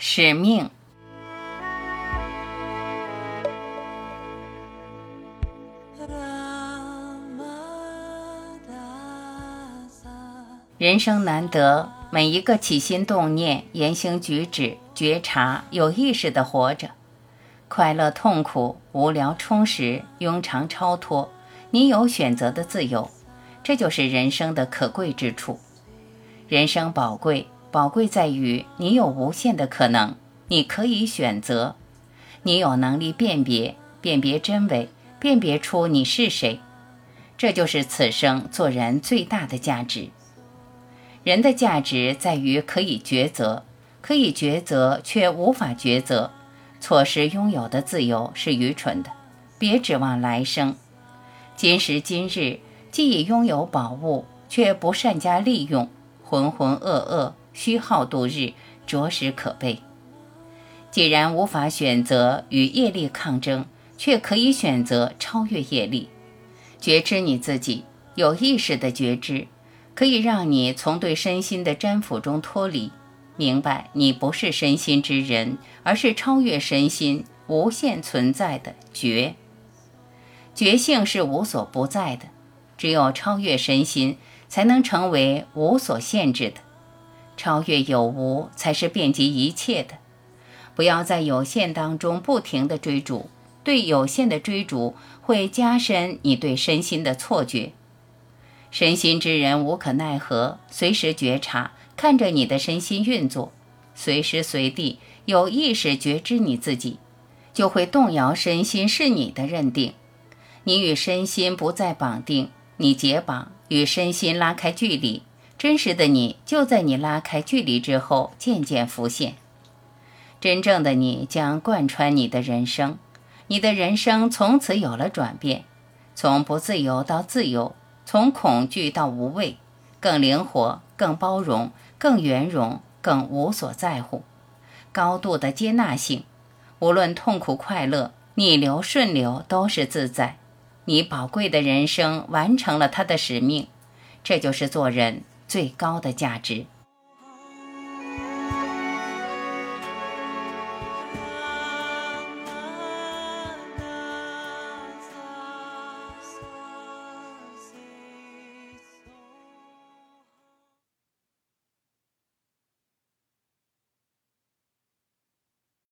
使命。人生难得，每一个起心动念、言行举止、觉察、有意识的活着，快乐、痛苦、无聊、充实、庸常、超脱，你有选择的自由，这就是人生的可贵之处。人生宝贵，宝贵在于你有无限的可能，你可以选择，你有能力辨别、辨别真伪，辨别出你是谁，这就是此生做人最大的价值。人的价值在于可以抉择，可以抉择却无法抉择，错失拥有的自由是愚蠢的。别指望来生，今时今日既已拥有宝物，却不善加利用，浑浑噩噩、虚耗度日，着实可悲。既然无法选择与业力抗争，却可以选择超越业力，觉知你自己，有意识的觉知。可以让你从对身心的占卜中脱离，明白你不是身心之人，而是超越身心、无限存在的觉。觉性是无所不在的，只有超越身心，才能成为无所限制的。超越有无，才是遍及一切的。不要在有限当中不停的追逐，对有限的追逐会加深你对身心的错觉。身心之人无可奈何，随时觉察，看着你的身心运作，随时随地有意识觉知你自己，就会动摇身心是你的认定。你与身心不再绑定，你解绑，与身心拉开距离，真实的你就在你拉开距离之后渐渐浮现。真正的你将贯穿你的人生，你的人生从此有了转变，从不自由到自由。从恐惧到无畏，更灵活、更包容、更圆融、更无所在乎，高度的接纳性。无论痛苦、快乐、逆流、顺流，都是自在。你宝贵的人生完成了它的使命，这就是做人最高的价值。